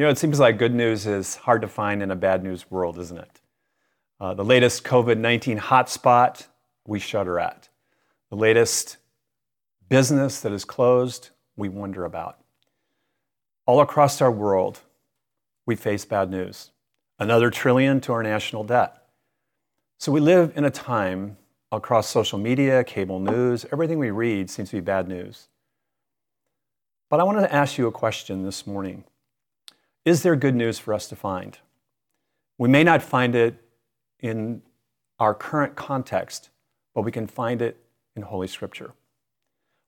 You know, it seems like good news is hard to find in a bad news world, isn't it? Uh, the latest COVID 19 hotspot, we shudder at. The latest business that is closed, we wonder about. All across our world, we face bad news. Another trillion to our national debt. So we live in a time across social media, cable news, everything we read seems to be bad news. But I wanted to ask you a question this morning. Is there good news for us to find? We may not find it in our current context, but we can find it in Holy Scripture.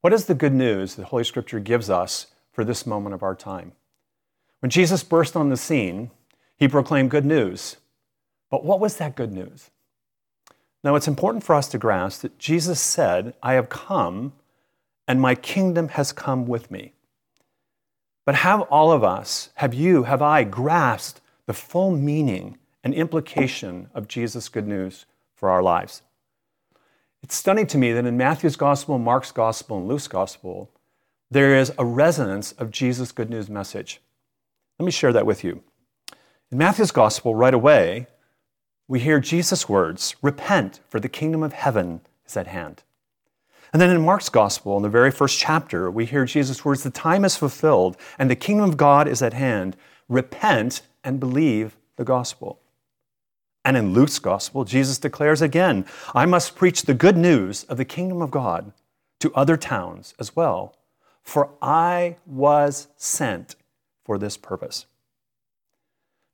What is the good news that Holy Scripture gives us for this moment of our time? When Jesus burst on the scene, he proclaimed good news. But what was that good news? Now, it's important for us to grasp that Jesus said, I have come and my kingdom has come with me. But have all of us, have you, have I grasped the full meaning and implication of Jesus' good news for our lives? It's stunning to me that in Matthew's gospel, Mark's gospel, and Luke's gospel, there is a resonance of Jesus' good news message. Let me share that with you. In Matthew's gospel, right away, we hear Jesus' words Repent, for the kingdom of heaven is at hand. And then in Mark's gospel, in the very first chapter, we hear Jesus' words The time is fulfilled, and the kingdom of God is at hand. Repent and believe the gospel. And in Luke's gospel, Jesus declares again, I must preach the good news of the kingdom of God to other towns as well, for I was sent for this purpose.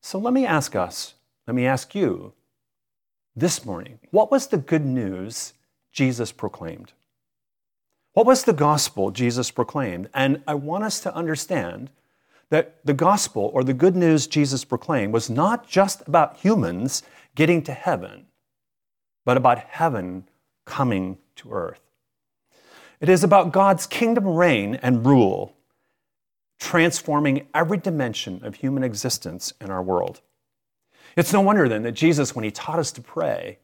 So let me ask us, let me ask you this morning, what was the good news Jesus proclaimed? What was the gospel Jesus proclaimed? And I want us to understand that the gospel or the good news Jesus proclaimed was not just about humans getting to heaven, but about heaven coming to earth. It is about God's kingdom reign and rule, transforming every dimension of human existence in our world. It's no wonder then that Jesus, when he taught us to pray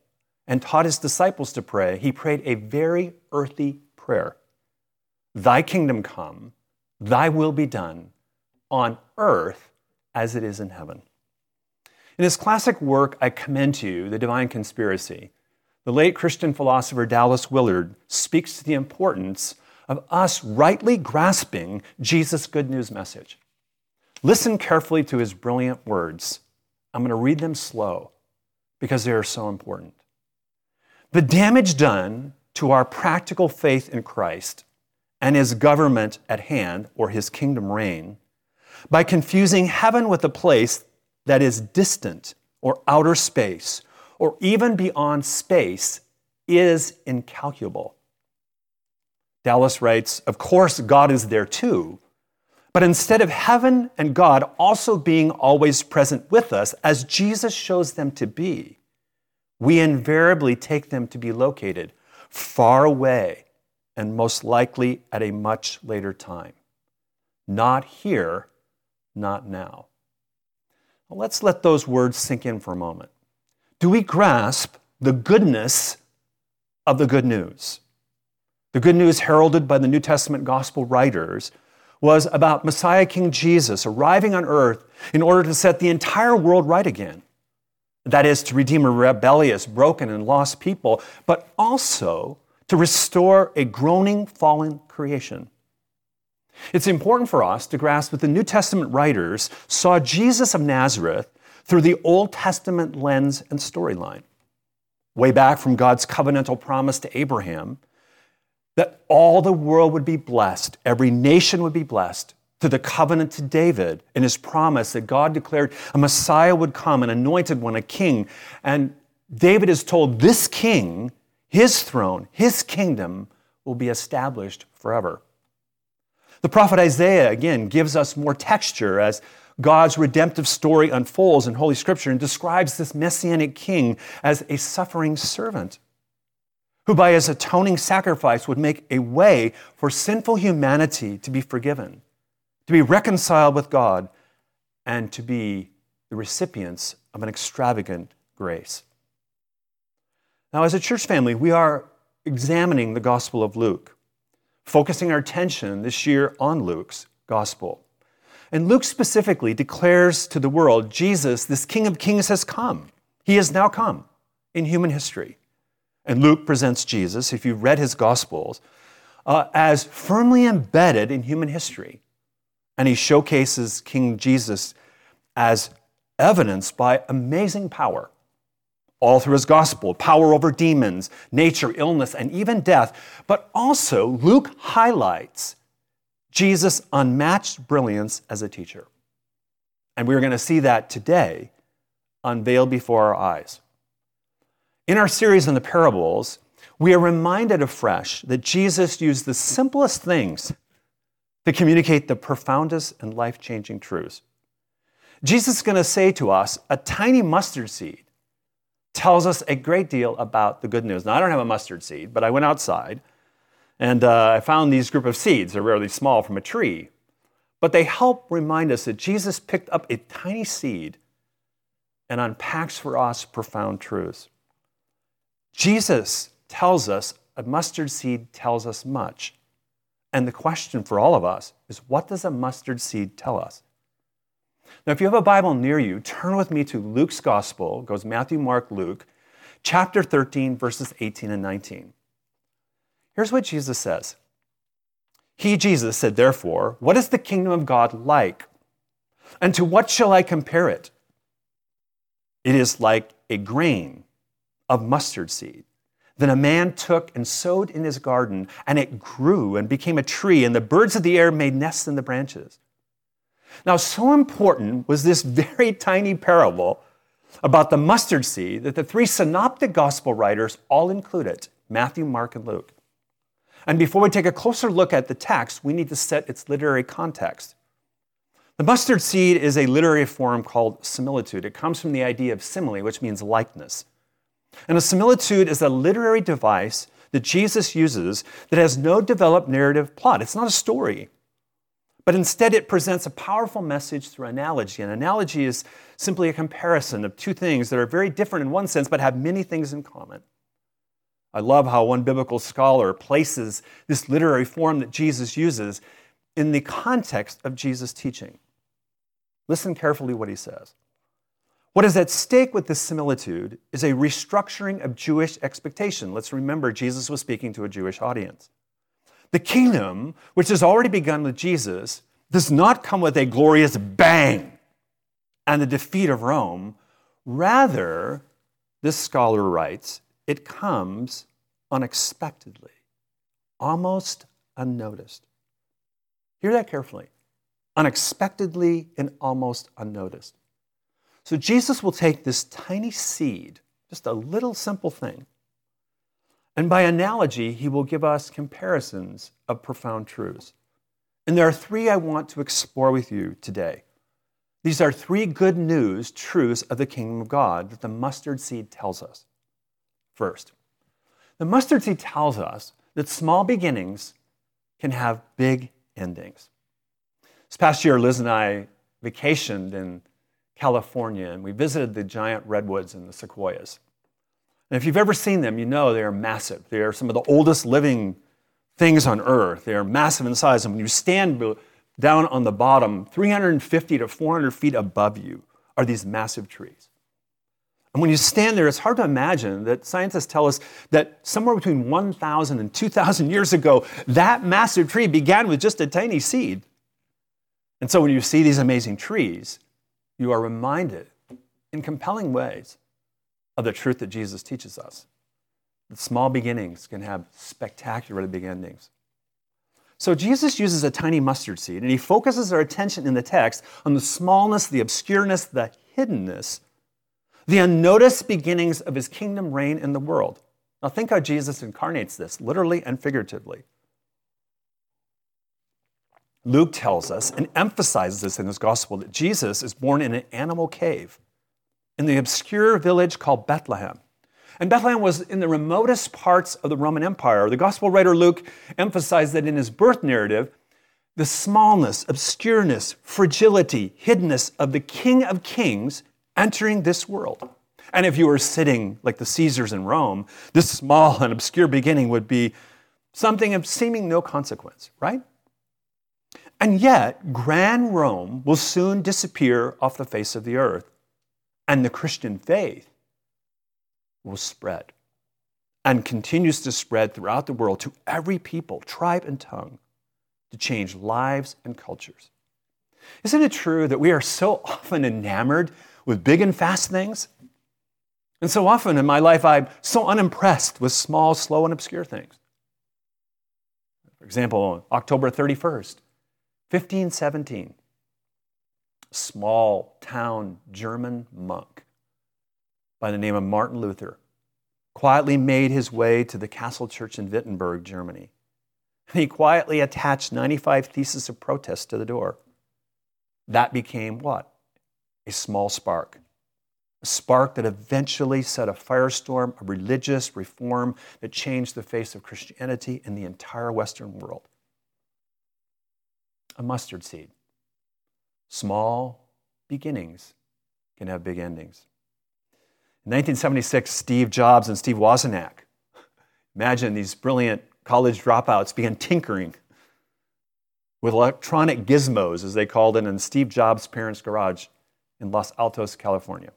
and taught his disciples to pray, he prayed a very earthy prayer Thy kingdom come, thy will be done on earth as it is in heaven. In his classic work, I commend to you The Divine Conspiracy. The late Christian philosopher Dallas Willard speaks to the importance of us rightly grasping Jesus' good news message. Listen carefully to his brilliant words. I'm going to read them slow because they are so important. The damage done to our practical faith in Christ and his government at hand, or his kingdom reign, by confusing heaven with a place that is distant or outer space or even beyond space is incalculable. Dallas writes, Of course, God is there too, but instead of heaven and God also being always present with us, as Jesus shows them to be, we invariably take them to be located far away and most likely at a much later time. Not here, not now. Well, let's let those words sink in for a moment. Do we grasp the goodness of the good news? The good news heralded by the New Testament gospel writers was about Messiah King Jesus arriving on earth in order to set the entire world right again. That is, to redeem a rebellious, broken, and lost people, but also to restore a groaning, fallen creation. It's important for us to grasp that the New Testament writers saw Jesus of Nazareth through the Old Testament lens and storyline. Way back from God's covenantal promise to Abraham that all the world would be blessed, every nation would be blessed, to the covenant to David and his promise that God declared a Messiah would come, an anointed one, a king. And David is told this king his throne, his kingdom will be established forever. The prophet Isaiah, again, gives us more texture as God's redemptive story unfolds in Holy Scripture and describes this messianic king as a suffering servant who, by his atoning sacrifice, would make a way for sinful humanity to be forgiven, to be reconciled with God, and to be the recipients of an extravagant grace. Now, as a church family, we are examining the Gospel of Luke, focusing our attention this year on Luke's Gospel. And Luke specifically declares to the world Jesus, this King of Kings, has come. He has now come in human history. And Luke presents Jesus, if you've read his Gospels, uh, as firmly embedded in human history. And he showcases King Jesus as evidenced by amazing power all through his gospel power over demons, nature, illness, and even death. But also, Luke highlights Jesus' unmatched brilliance as a teacher. And we're going to see that today unveiled before our eyes. In our series on the parables, we are reminded afresh that Jesus used the simplest things to communicate the profoundest and life changing truths. Jesus is going to say to us a tiny mustard seed tells us a great deal about the good news. Now, I don't have a mustard seed, but I went outside and uh, I found these group of seeds. They're really small from a tree, but they help remind us that Jesus picked up a tiny seed and unpacks for us profound truths. Jesus tells us a mustard seed tells us much. And the question for all of us is what does a mustard seed tell us? Now, if you have a Bible near you, turn with me to Luke's Gospel, goes Matthew, Mark, Luke, chapter 13, verses 18 and 19. Here's what Jesus says He, Jesus, said, Therefore, what is the kingdom of God like? And to what shall I compare it? It is like a grain of mustard seed. Then a man took and sowed in his garden, and it grew and became a tree, and the birds of the air made nests in the branches. Now, so important was this very tiny parable about the mustard seed that the three synoptic gospel writers all include it Matthew, Mark, and Luke. And before we take a closer look at the text, we need to set its literary context. The mustard seed is a literary form called similitude. It comes from the idea of simile, which means likeness. And a similitude is a literary device that Jesus uses that has no developed narrative plot. It's not a story, but instead it presents a powerful message through analogy. An analogy is simply a comparison of two things that are very different in one sense but have many things in common. I love how one biblical scholar places this literary form that Jesus uses in the context of Jesus' teaching. Listen carefully what he says. What is at stake with this similitude is a restructuring of Jewish expectation. Let's remember, Jesus was speaking to a Jewish audience. The kingdom, which has already begun with Jesus, does not come with a glorious bang and the defeat of Rome. Rather, this scholar writes, it comes unexpectedly, almost unnoticed. Hear that carefully. Unexpectedly and almost unnoticed. So Jesus will take this tiny seed, just a little simple thing, and by analogy, he will give us comparisons of profound truths. And there are three I want to explore with you today. These are three good news truths of the kingdom of God that the mustard seed tells us. First, the mustard seed tells us that small beginnings can have big endings. This past year, Liz and I vacationed in California, and we visited the giant redwoods and the sequoias. And if you've ever seen them, you know they are massive. They are some of the oldest living things on earth. They are massive in size. And when you stand down on the bottom, 350 to 400 feet above you are these massive trees. And when you stand there, it's hard to imagine that scientists tell us that somewhere between 1,000 and 2,000 years ago, that massive tree began with just a tiny seed. And so when you see these amazing trees, you are reminded in compelling ways of the truth that Jesus teaches us. That small beginnings can have spectacular big endings. So Jesus uses a tiny mustard seed and he focuses our attention in the text on the smallness, the obscureness, the hiddenness, the unnoticed beginnings of his kingdom reign in the world. Now think how Jesus incarnates this, literally and figuratively. Luke tells us and emphasizes this in his gospel that Jesus is born in an animal cave in the obscure village called Bethlehem. And Bethlehem was in the remotest parts of the Roman Empire. The gospel writer Luke emphasized that in his birth narrative, the smallness, obscureness, fragility, hiddenness of the King of Kings entering this world. And if you were sitting like the Caesars in Rome, this small and obscure beginning would be something of seeming no consequence, right? And yet, Grand Rome will soon disappear off the face of the earth, and the Christian faith will spread and continues to spread throughout the world to every people, tribe, and tongue to change lives and cultures. Isn't it true that we are so often enamored with big and fast things? And so often in my life, I'm so unimpressed with small, slow, and obscure things. For example, October 31st, 1517, small town German monk by the name of Martin Luther quietly made his way to the castle church in Wittenberg, Germany. He quietly attached 95 theses of protest to the door. That became what? A small spark. A spark that eventually set a firestorm of religious reform that changed the face of Christianity in the entire Western world. A mustard seed. Small beginnings can have big endings. In 1976, Steve Jobs and Steve Wozniak, imagine these brilliant college dropouts, began tinkering with electronic gizmos, as they called it, in Steve Jobs' parents' garage in Los Altos, California.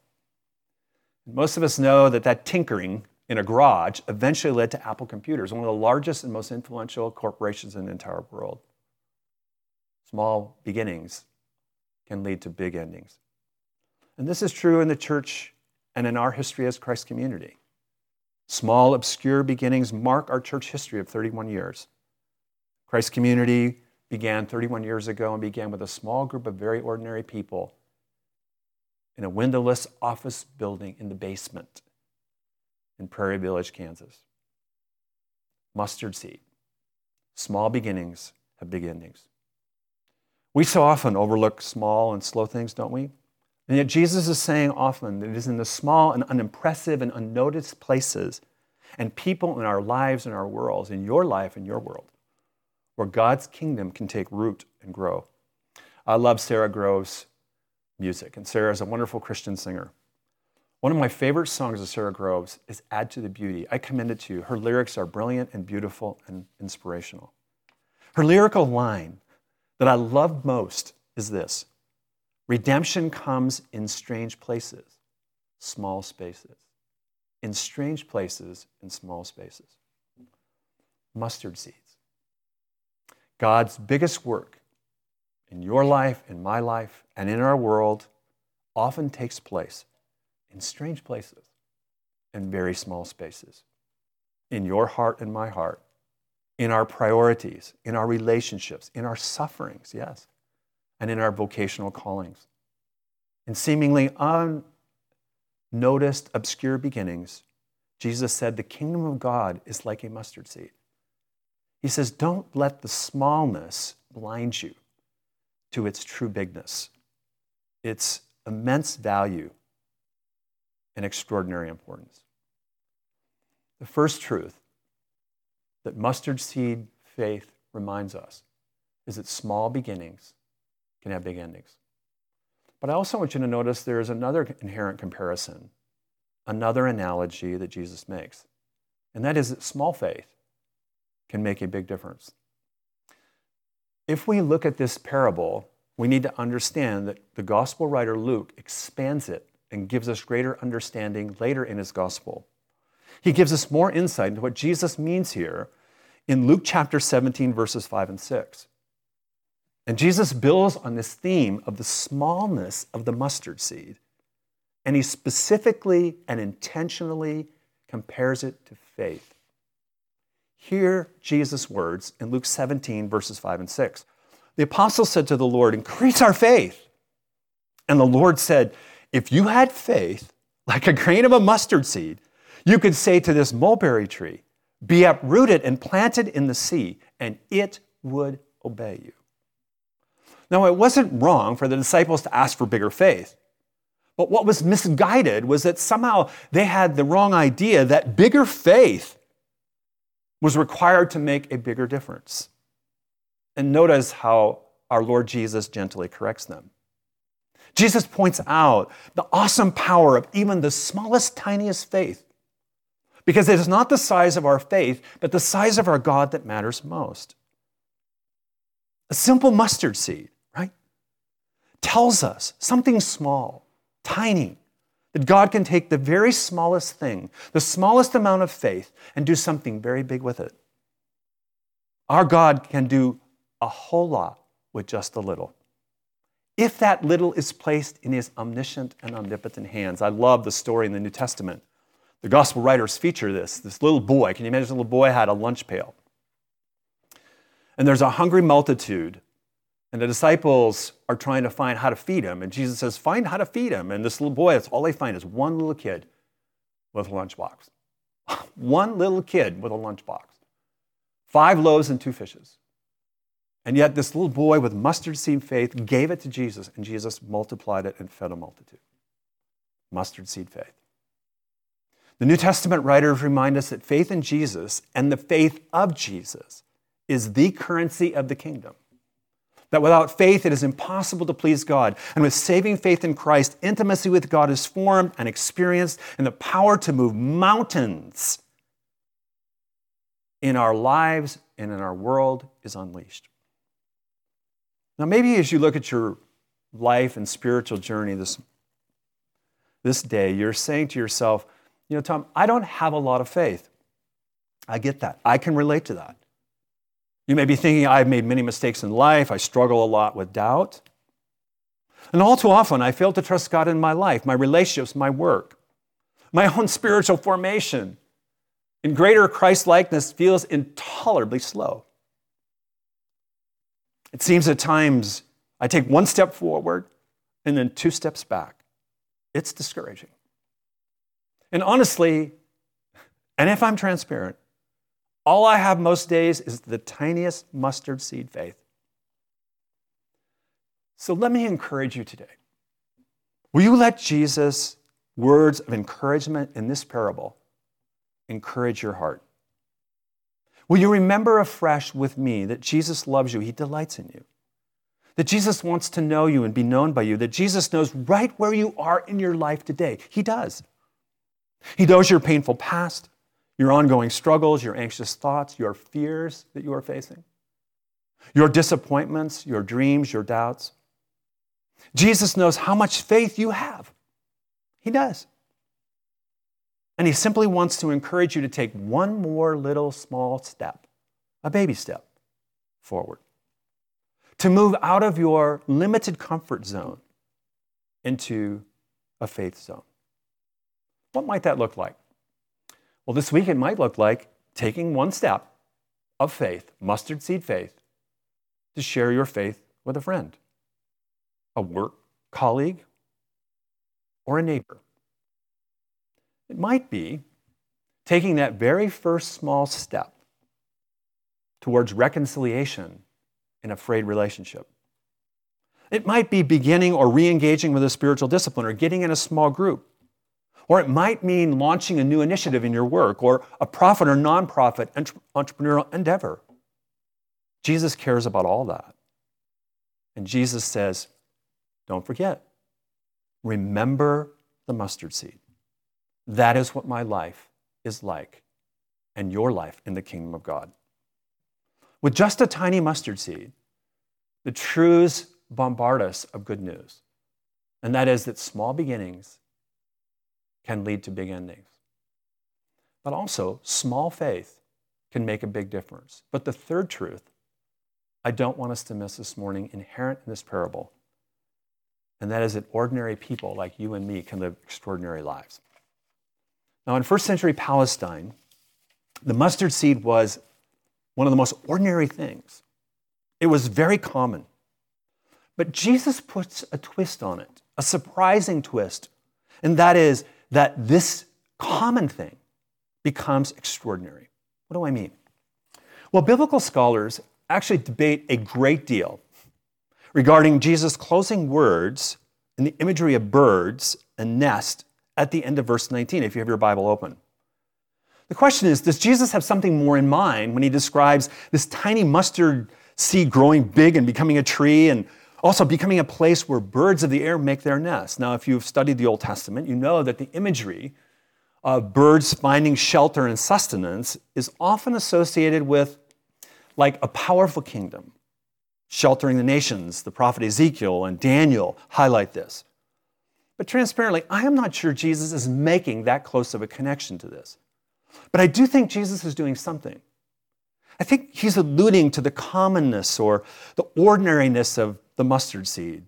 Most of us know that that tinkering in a garage eventually led to Apple Computers, one of the largest and most influential corporations in the entire world. Small beginnings can lead to big endings. And this is true in the church and in our history as Christ community. Small, obscure beginnings mark our church history of 31 years. Christ community began 31 years ago and began with a small group of very ordinary people in a windowless office building in the basement in Prairie Village, Kansas. Mustard seed. Small beginnings have big endings. We so often overlook small and slow things, don't we? And yet, Jesus is saying often that it is in the small and unimpressive and unnoticed places and people in our lives and our worlds, in your life and your world, where God's kingdom can take root and grow. I love Sara Groves' music, and Sara is a wonderful Christian singer. One of my favorite songs of Sara Groves is Add to the Beauty. I commend it to you. Her lyrics are brilliant and beautiful and inspirational. Her lyrical line that I love most is this Redemption comes in strange places, small spaces. In strange places, in small spaces. Mustard seeds. God's biggest work in your life, in my life, and in our world often takes place in strange places in very small spaces. In your heart and my heart, in our priorities, in our relationships, in our sufferings, yes and in our vocational callings. In seemingly unnoticed, obscure beginnings, Jesus said, The kingdom of God is like a mustard seed. He says, Don't let the smallness blind you to its true bigness, its immense value and extraordinary importance. The first truth that mustard seed faith reminds us is that small beginnings can have big endings. But I also want you to notice there is another inherent comparison, another analogy that Jesus makes, and that is that small faith can make a big difference. If we look at this parable, we need to understand that the gospel writer Luke expands it and gives us greater understanding later in his gospel. He gives us more insight into what Jesus means here in Luke chapter 17, verses 5 and 6. And Jesus builds on this theme of the smallness of the mustard seed. And he specifically and intentionally compares it to faith. Hear Jesus' words in Luke 17, verses 5 and 6. The apostle said to the Lord, Increase our faith. And the Lord said, If you had faith like a grain of a mustard seed, you could say to this mulberry tree, Be uprooted and planted in the sea, and it would obey you. Now, it wasn't wrong for the disciples to ask for bigger faith. But what was misguided was that somehow they had the wrong idea that bigger faith was required to make a bigger difference. And notice how our Lord Jesus gently corrects them. Jesus points out the awesome power of even the smallest, tiniest faith. Because it is not the size of our faith, but the size of our God that matters most. A simple mustard seed, right? Tells us something small, tiny, that God can take the very smallest thing, the smallest amount of faith, and do something very big with it. Our God can do a whole lot with just a little. If that little is placed in his omniscient and omnipotent hands. I love the story in the New Testament. The gospel writers feature this. This little boy, can you imagine this little boy had a lunch pail? And there's a hungry multitude, and the disciples are trying to find how to feed him. And Jesus says, Find how to feed him. And this little boy, that's all they find is one little kid with a lunchbox. one little kid with a lunchbox. Five loaves and two fishes. And yet, this little boy with mustard seed faith gave it to Jesus, and Jesus multiplied it and fed a multitude. Mustard seed faith. The New Testament writers remind us that faith in Jesus and the faith of Jesus is the currency of the kingdom. That without faith, it is impossible to please God. And with saving faith in Christ, intimacy with God is formed and experienced, and the power to move mountains in our lives and in our world is unleashed. Now, maybe as you look at your life and spiritual journey this, this day, you're saying to yourself, you know, Tom, I don't have a lot of faith. I get that. I can relate to that. You may be thinking, I've made many mistakes in life. I struggle a lot with doubt. And all too often, I fail to trust God in my life, my relationships, my work, my own spiritual formation. In greater Christ likeness feels intolerably slow. It seems at times I take one step forward and then two steps back. It's discouraging. And honestly, and if I'm transparent, all I have most days is the tiniest mustard seed faith. So let me encourage you today. Will you let Jesus' words of encouragement in this parable encourage your heart? Will you remember afresh with me that Jesus loves you? He delights in you. That Jesus wants to know you and be known by you. That Jesus knows right where you are in your life today. He does. He knows your painful past your ongoing struggles, your anxious thoughts, your fears that you are facing, your disappointments, your dreams, your doubts. Jesus knows how much faith you have. He does. And He simply wants to encourage you to take one more little small step, a baby step forward, to move out of your limited comfort zone into a faith zone. What might that look like? Well, this week it might look like taking one step of faith, mustard seed faith, to share your faith with a friend, a work colleague, or a neighbor. It might be taking that very first small step towards reconciliation in a frayed relationship. It might be beginning or re engaging with a spiritual discipline or getting in a small group or it might mean launching a new initiative in your work or a profit or nonprofit entrepreneurial endeavor. Jesus cares about all that. And Jesus says, don't forget, remember the mustard seed. That is what my life is like and your life in the kingdom of God. With just a tiny mustard seed, the truths bombard us of good news. And that is that small beginnings can lead to big endings. But also, small faith can make a big difference. But the third truth I don't want us to miss this morning, inherent in this parable, and that is that ordinary people like you and me can live extraordinary lives. Now, in first century Palestine, the mustard seed was one of the most ordinary things. It was very common. But Jesus puts a twist on it, a surprising twist, and that is that this common thing becomes extraordinary. What do I mean? Well, biblical scholars actually debate a great deal regarding Jesus' closing words in the imagery of birds and nest at the end of verse 19, if you have your Bible open. The question is Does Jesus have something more in mind when he describes this tiny mustard seed growing big and becoming a tree and also, becoming a place where birds of the air make their nests. Now, if you've studied the Old Testament, you know that the imagery of birds finding shelter and sustenance is often associated with like a powerful kingdom, Sheltering the nations, the prophet Ezekiel and Daniel highlight this. But transparently, I am not sure Jesus is making that close of a connection to this. But I do think Jesus is doing something. I think he's alluding to the commonness or the ordinariness of the mustard seed.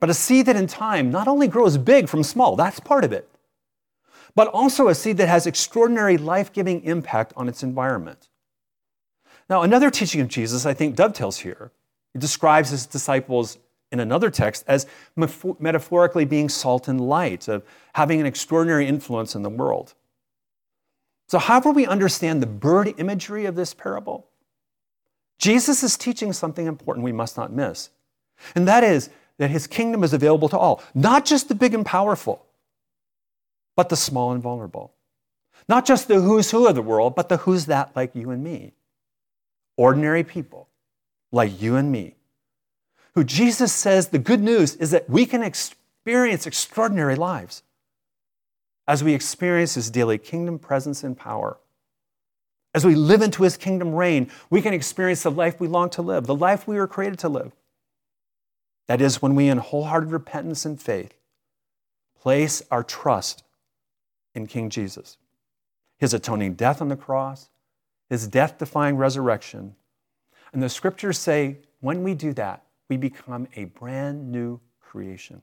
But a seed that in time not only grows big from small, that's part of it, but also a seed that has extraordinary life giving impact on its environment. Now, another teaching of Jesus, I think, dovetails here. He describes his disciples in another text as metaphorically being salt and light, of having an extraordinary influence in the world. So, however, we understand the bird imagery of this parable, Jesus is teaching something important we must not miss. And that is that his kingdom is available to all, not just the big and powerful, but the small and vulnerable. Not just the who's who of the world, but the who's that like you and me. Ordinary people like you and me, who Jesus says the good news is that we can experience extraordinary lives as we experience his daily kingdom presence and power. As we live into his kingdom reign, we can experience the life we long to live, the life we were created to live. That is, when we, in wholehearted repentance and faith, place our trust in King Jesus, his atoning death on the cross, his death defying resurrection. And the scriptures say when we do that, we become a brand new creation.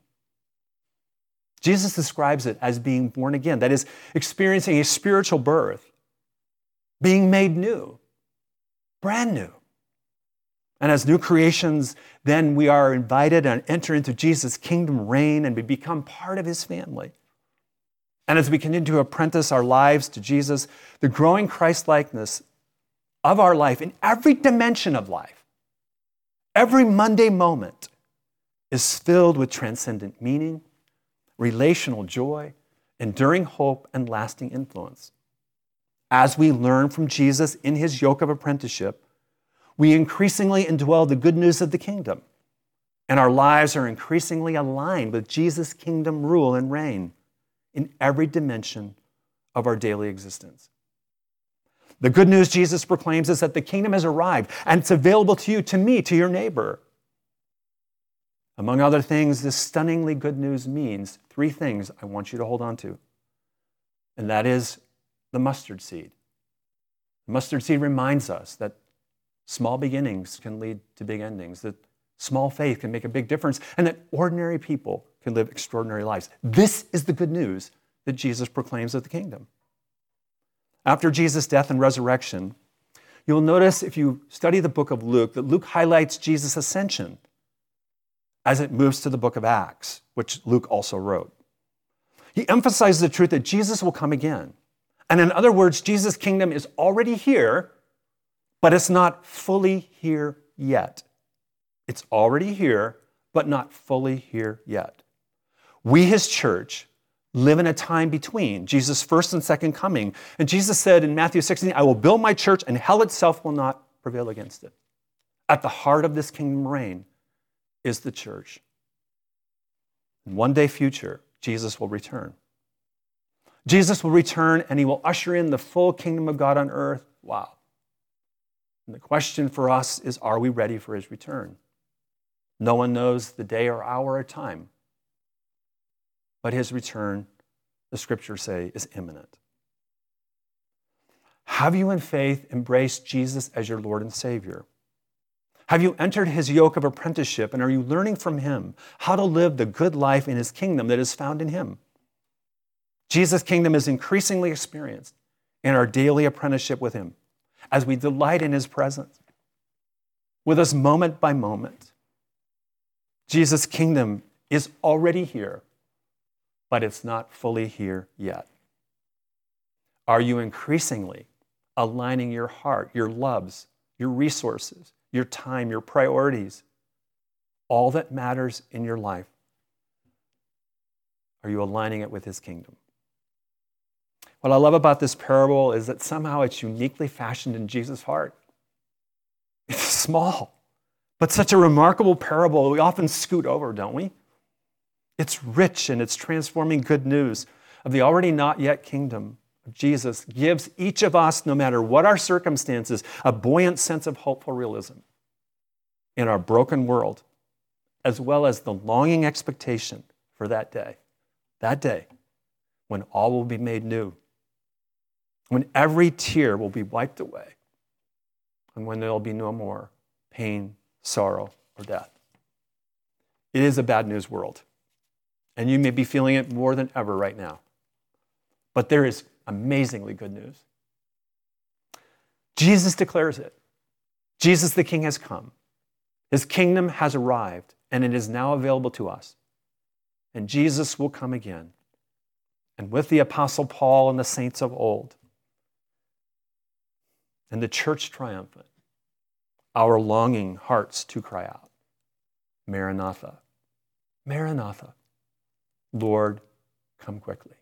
Jesus describes it as being born again, that is, experiencing a spiritual birth, being made new, brand new. And as new creations, then we are invited and enter into Jesus' kingdom reign and we become part of his family. And as we continue to apprentice our lives to Jesus, the growing Christ likeness of our life in every dimension of life, every Monday moment, is filled with transcendent meaning, relational joy, enduring hope, and lasting influence. As we learn from Jesus in his yoke of apprenticeship, we increasingly indwell the good news of the kingdom, and our lives are increasingly aligned with Jesus' kingdom rule and reign in every dimension of our daily existence. The good news Jesus proclaims is that the kingdom has arrived and it's available to you, to me, to your neighbor. Among other things, this stunningly good news means three things I want you to hold on to. And that is the mustard seed. The mustard seed reminds us that Small beginnings can lead to big endings, that small faith can make a big difference, and that ordinary people can live extraordinary lives. This is the good news that Jesus proclaims of the kingdom. After Jesus' death and resurrection, you'll notice if you study the book of Luke that Luke highlights Jesus' ascension as it moves to the book of Acts, which Luke also wrote. He emphasizes the truth that Jesus will come again. And in other words, Jesus' kingdom is already here but it's not fully here yet. It's already here, but not fully here yet. We, his church, live in a time between Jesus' first and second coming. And Jesus said in Matthew 16, I will build my church, and hell itself will not prevail against it. At the heart of this kingdom reign is the church. One day future, Jesus will return. Jesus will return and he will usher in the full kingdom of God on earth. Wow. And the question for us is are we ready for his return? No one knows the day or hour or time. But his return, the scriptures say, is imminent. Have you in faith embraced Jesus as your Lord and Savior? Have you entered his yoke of apprenticeship and are you learning from him how to live the good life in his kingdom that is found in him? Jesus' kingdom is increasingly experienced in our daily apprenticeship with him as we delight in his presence with us moment by moment. Jesus' kingdom is already here, but it's not fully here yet. Are you increasingly aligning your heart, your loves, your resources, your time, your priorities, all that matters in your life? Are you aligning it with his kingdom? What I love about this parable is that somehow it's uniquely fashioned in Jesus' heart. It's small, but such a remarkable parable we often scoot over, don't we? It's rich and it's transforming good news of the already not yet kingdom of Jesus gives each of us, no matter what our circumstances, a buoyant sense of hopeful realism. in our broken world, as well as the longing expectation for that day, that day when all will be made new, when every tear will be wiped away, and when there will be no more pain, sorrow, or death. It is a bad news world, and you may be feeling it more than ever right now. But there is amazingly good news. Jesus declares it. Jesus the King has come. His kingdom has arrived, and it is now available to us. And Jesus will come again. And with the Apostle Paul and the saints of old, and the church triumphant, our longing hearts to cry out, Maranatha, Maranatha, Lord, come quickly.